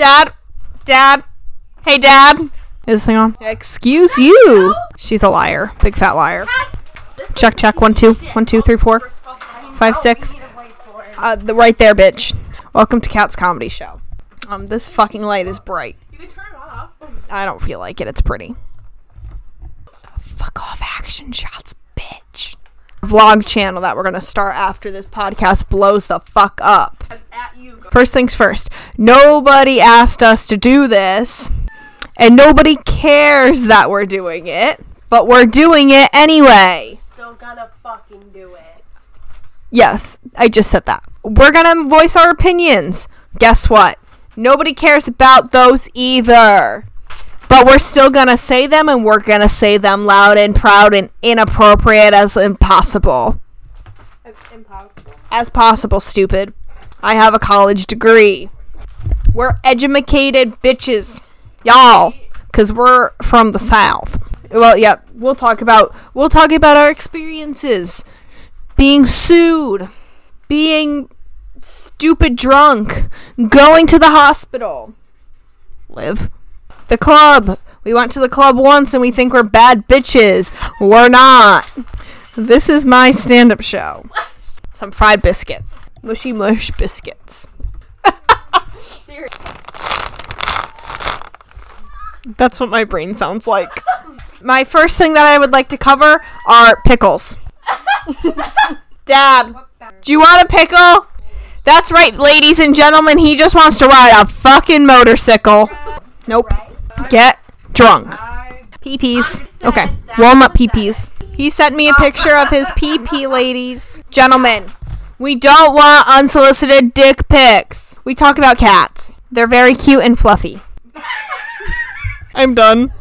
Dad, Dad, hey, Dad. Is this thing on? Excuse you. She's a liar. Big fat liar. Check, check. One, two, one, two, three, four, five, six. Uh, the right there, bitch. Welcome to Cat's Comedy Show. Um, this fucking light is bright. You can turn it off. I don't feel like it. It's pretty. Fuck off, action shots, bitch. Vlog channel that we're gonna start after this podcast blows the fuck up. It's at you. Go. First things first, nobody asked us to do this, and nobody cares that we're doing it, but we're doing it anyway. Still gonna fucking do it. Yes, I just said that. We're gonna voice our opinions. Guess what? Nobody cares about those either. But we're still gonna say them and we're gonna say them loud and proud and inappropriate as impossible. As impossible. As possible, stupid. I have a college degree. We're educated bitches. Y'all. Cause we're from the south. Well, yep, we'll talk about we'll talk about our experiences. Being sued. Being stupid drunk. Going to the hospital. Live. The club. We went to the club once and we think we're bad bitches. We're not. This is my stand up show. Some fried biscuits. Mushy mush biscuits. Seriously. That's what my brain sounds like. my first thing that I would like to cover are pickles. Dad, do you want a pickle? That's right, ladies and gentlemen. He just wants to ride a fucking motorcycle. Nope. Get drunk. Pee-pees. Okay. Warm up pee-pees. He sent me a picture of his pee-pee, ladies. Gentlemen, we don't want unsolicited dick pics. We talk about cats. They're very cute and fluffy. I'm done.